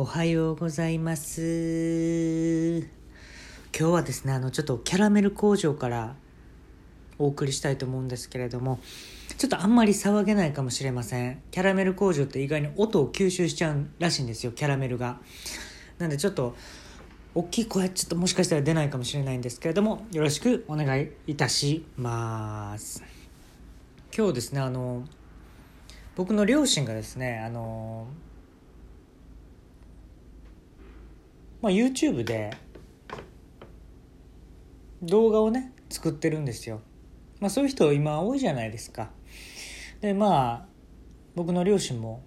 おはようございます。今日はですねあのちょっとキャラメル工場からお送りしたいと思うんですけれどもちょっとあんまり騒げないかもしれません。キャラメル工場って意外に音を吸収しちゃうらしいんですよキャラメルが。なんでちょっと大きい声ちょっともしかしたら出ないかもしれないんですけれどもよろしくお願いいたします。今日ですねあの僕の両親がですねあのまあ、YouTube で動画をね作ってるんですよ。まあ、そういう人今多いじゃないですか。でまあ僕の両親も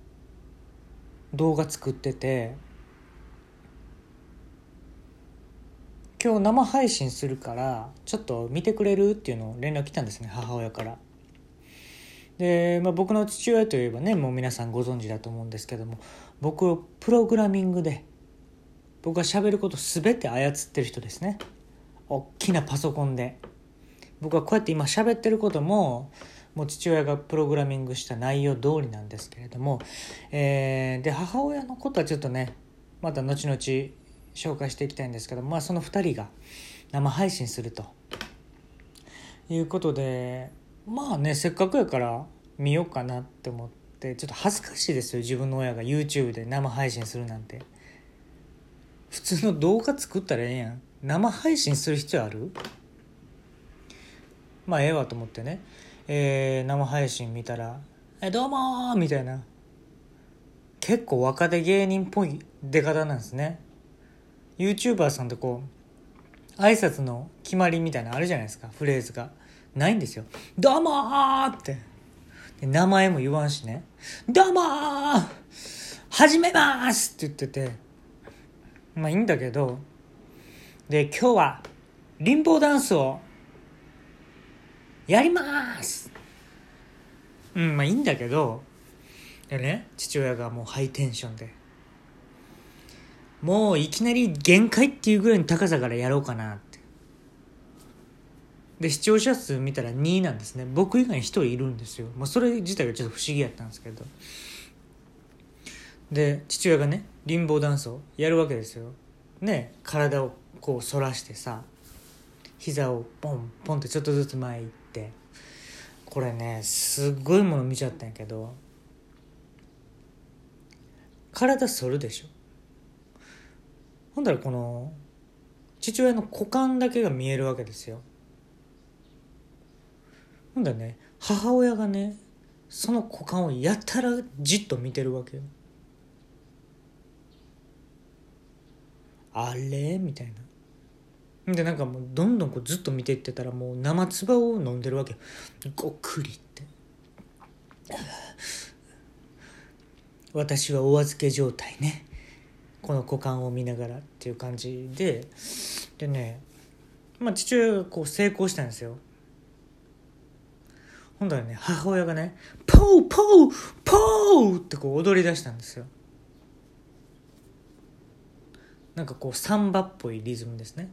動画作ってて今日生配信するからちょっと見てくれるっていうのを連絡来たんですね母親から。で、まあ、僕の父親といえばねもう皆さんご存知だと思うんですけども僕プログラミングで僕が喋ること全て操ってる人ですね。大きなパソコンで。僕はこうやって今喋ってることももう父親がプログラミングした内容通りなんですけれども、えー、で母親のことはちょっとねまた後々紹介していきたいんですけどまあその2人が生配信すると。いうことでまあねせっかくやから見ようかなって思ってちょっと恥ずかしいですよ自分の親が YouTube で生配信するなんて。普通の動画作ったらええやん。生配信する必要ある？まあええわと思ってね、えー、生配信見たら「えどうも!」みたいな。結構若手芸人っぽい出方なんですね。YouTuber さんってこう挨拶の決まりみたいなあるじゃないですか。フレーズが。ないんですよ「どうも!」って。名前も言わんしね「どうも始めます!」って言ってて。まあいいんだけどで今日はリンボーダンスをやります。うんまあいいんだけどでね父親がもうハイテンションでもういきなり限界っていうぐらいの高さからやろうかなって。で視聴者数見たら2なんですね。僕以外に1人いるんですよ、まあ、それ自体がちょっと不思議やったんですけど。で父親がねリンボーダンスをやるわけですよ。ね体をこう反らしてさ膝をポンポンってちょっとずつ前行って。これねすっごいもの見ちゃったんやけど体反るでしょ。ほんだらこの父親の股間だけが見えるわけですよ。ほんだらね母親がねその股間をやたらじっと見てるわけよ。あれ？みたいな。でなんかもうどんどんこうずっと見ていってたらもう生唾を飲んでるわけごっくりって。私はお預け状態ね。この股間を見ながらっていう感じで。でねまあ父親がこう成功したんですよ。ほんだらね母親がね「ポーポーポー!」ってこう踊り出したんですよ。なんかこうサンバっぽいリズムですね。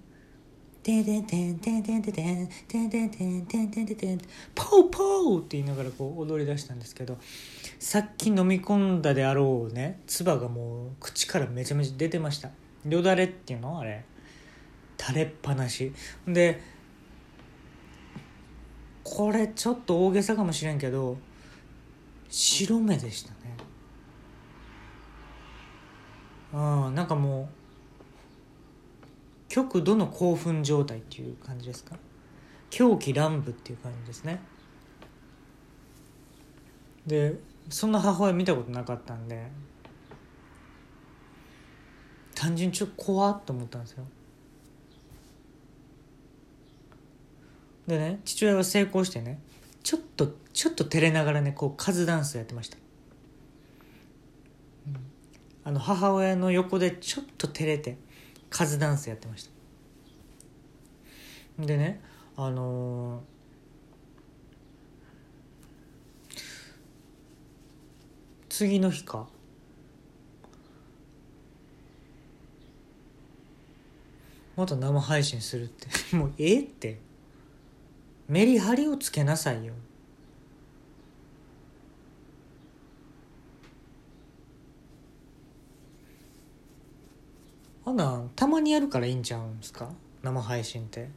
てんてんてんてんてんてんてんてんてんてんてんてんてんてんポーポーって言いながらこう踊り出したんですけどさっき飲み込んだであろうね唾がもう口からめちゃめちゃ出てましたよだれっていうのあれ垂れっぱなしでこれちょっと大げさかもしれんけど白目でしたねうんなんかもう極度の興奮状態っていう感じですか？狂気乱舞っていう感じですね。でそんな母親見たことなかったんで単純にちょっと怖っと思ったんですよ。でね父親は成功してねちょっとちょっと照れながらねこうカズダンスやってました、うん、あの母親の横でちょっと照れてカズダンスやってました。でねあのー、次の日かまた生配信するって。もうええって。メリハリをつけなさいよ。あんなたまにやるからいいんちゃうんですか？生配信って。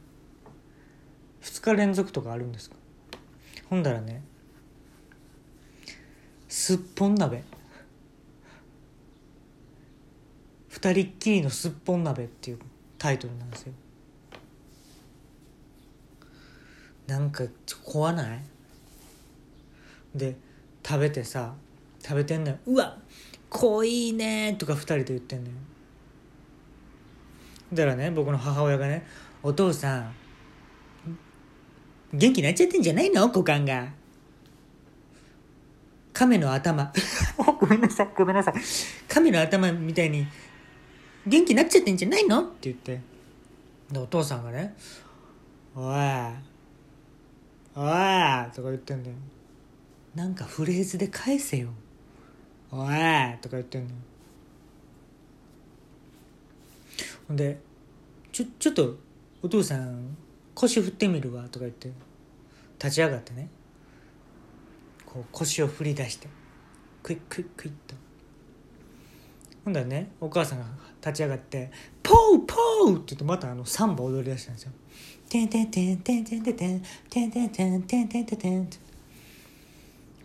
2日連続とかあるんですか？ほんだらねすっぽん鍋。二人っきりのすっぽん鍋っていうタイトルなんですよ。なんかちょ怖ない？で食べてさ食べてんのよ。うわ濃いねとか二人で言ってんのよ。だからね僕の母親がね「お父さん元気になっちゃってんじゃないの？股間が」亀の頭 ごめんなさいごめんなさい亀の頭みたいに元気になっちゃってんじゃないの？って言って。でお父さんがね「おいおい!」とか言ってんだよ。なんかフレーズで返せよ「おい!」とか言ってんのよほんでちょちょっとお父さん腰振ってみるわとか言って立ち上がってねこう腰を振り出してクイックイックイッとほんだらねお母さんが立ち上がって「ポーポー!」って言ってまたあのサンバ踊り出したんですよ。てんてんてんてんてんてんてんてんてんてんてんてんてんてん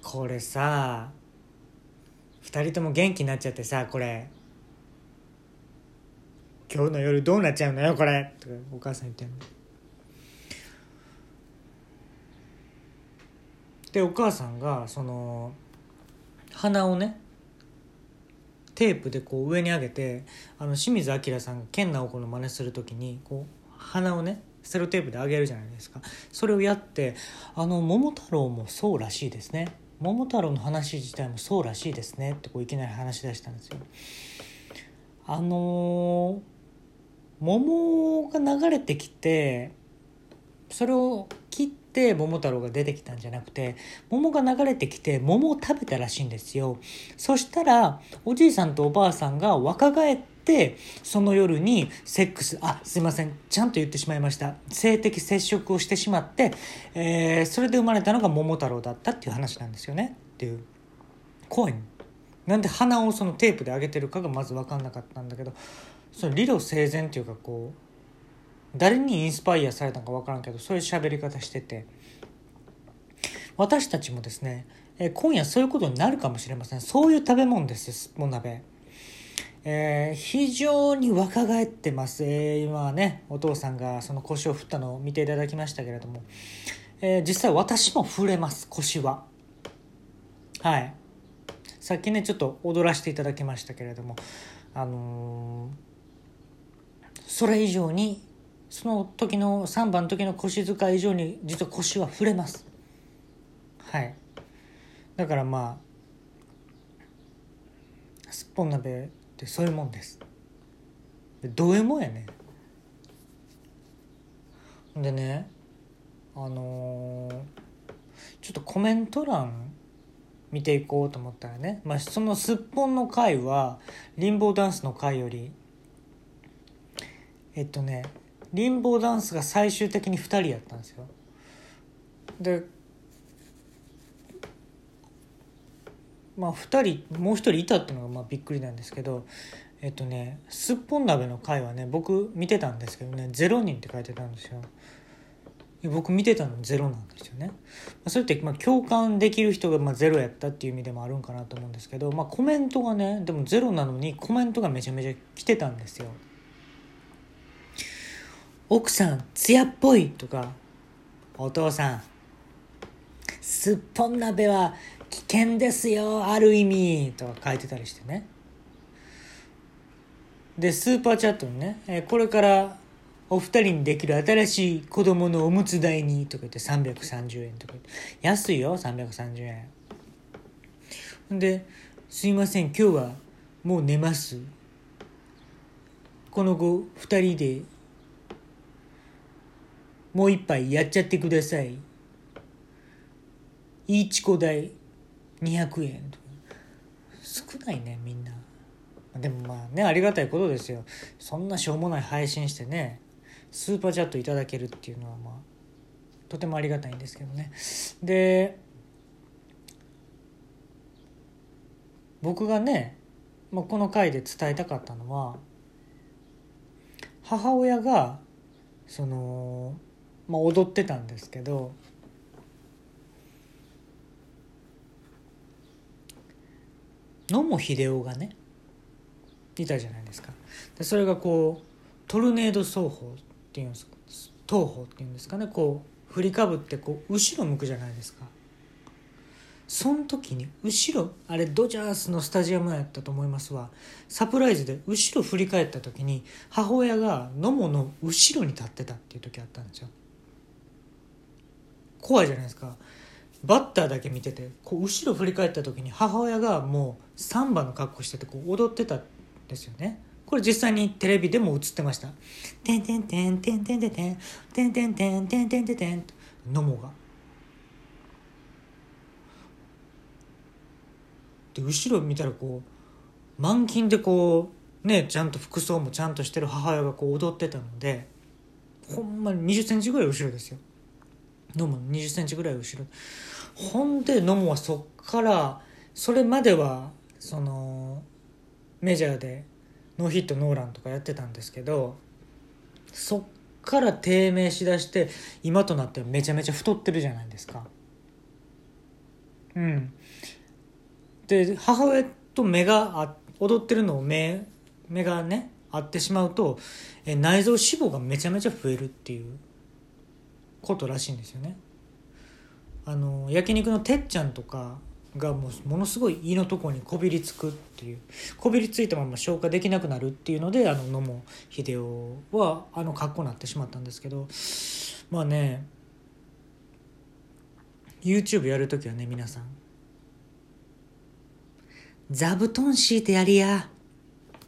これさ2人とも元気になっちゃってさこれ今日の夜どうなっちゃうのよこれ。とかお母さん言ってんの。でお母さんがその鼻をねテープでこう上に上げてあの清水明さんが健直子の真似する時にこう鼻をねセロテープで上げるじゃないですか。それをやってあの桃太郎もそうらしいですね。桃太郎の話自体もそうらしいですね。ってこういきなり話し出したんですよ。あのー、桃が流れてきてそれを切って桃太郎が出てきたんじゃなくて桃が流れてきて桃を食べたらしいんですよ。そしたらおじいさんとおばあさんが若返ってその夜にセックスあすいませんちゃんと言ってしまいました。性的接触をしてしまって、えー、それで生まれたのが桃太郎だったっていう話なんですよね。っていう。怖いなんで鼻をそのテープで上げてるかがまず分かんなかったんだけど。その理路整然っていうかこう誰にインスパイアされたのか分からんけどそういう喋り方してて。私たちもですね、え今夜そういうことになるかもしれません。そういう食べ物ですすっぽん鍋。えー、非常に若返ってます、えー、今ねお父さんがその腰を振ったのを見ていただきましたけれども、えー、実際私も振れます腰は。はい。さっきねちょっと踊らせていただきましたけれども。あのそれ以上にその時の3番の時の腰使い以上に実は腰は触れます。はい。だからまあすっぽん鍋ってそういうもんです。どういうもんやねでねあのー、ちょっとコメント欄見ていこうと思ったらね、まあ、そのすっぽんの回はリンボーダンスの回よりえっとねリンボーダンスが最終的に2人やったんですよでまあ2人もう1人いたっていうのがまあびっくりなんですけどえっとねすっぽん鍋の回はね僕見てたんですけどね0人って書いてたんですよ僕見てたのゼロなんですよね。それってまあ共感できる人がまあゼロやったっていう意味でもあるんかなと思うんですけど、まあ、コメントがねでもゼロなのにコメントがめちゃめちゃ来てたんですよ。奥さん艶っぽいとかお父さん。すっぽん鍋は危険ですよある意味とか書いてたりしてね。でスーパーチャットにね、えこれからお二人にできる新しい子供のおむつ代にとか言って330円とか安いよ330円で「すいません今日はもう寝ます」この後二人でもう一杯やっちゃってください。いいチコ代200円と少ないねみんな。でもまあねありがたいことですよ。そんなしょうもない配信してねスーパーチャットいただけるっていうのはまあとてもありがたいんですけどね。で僕がね、まあ、この回で伝えたかったのは母親がその、まあ、踊ってたんですけど野茂英雄がねいたじゃないですか。でそれがこうトルネード奏法っていうんですか東法っていうんですかねこう振りかぶってこう後ろ向くじゃないですか。その時に後ろあれドジャースのスタジアムやったと思いますわ。サプライズで後ろ振り返った時に母親が野茂の後ろに立ってたっていう時あったんですよ。怖いじゃないですかバッターだけ見ててこう後ろ振り返った時に母親がもうサンバの格好しててこう踊ってたんですよねこれ実際にテレビでも映ってました「てんてんてんてんてんてんてんてんてんてんてんてんてんてん」野茂が。で後ろ見たらこう満勤でこうねちゃんと服装もちゃんとしてる母親がこう踊ってたのでほんまに2 0センチぐらい後ろですよ野茂2 0センチぐらい後ろ。ほんで野茂はそっからそれまではそのメジャーでノーヒットノーランとかやってたんですけどそっから低迷しだして今となってはめちゃめちゃ太ってるじゃないですか。うん、で母親と目があ踊ってるのを目目がね合ってしまうとえ内臓脂肪がめちゃめちゃ増えるっていう。ことらしいんですよね。あの焼肉のてっちゃんとかがもうものすごい胃のとこにこびりつくっていうこびりついたまま消化できなくなるっていうのであの野茂英雄はあの格好になってしまったんですけどまあね YouTube やるときはね皆さん座布団敷いてやりや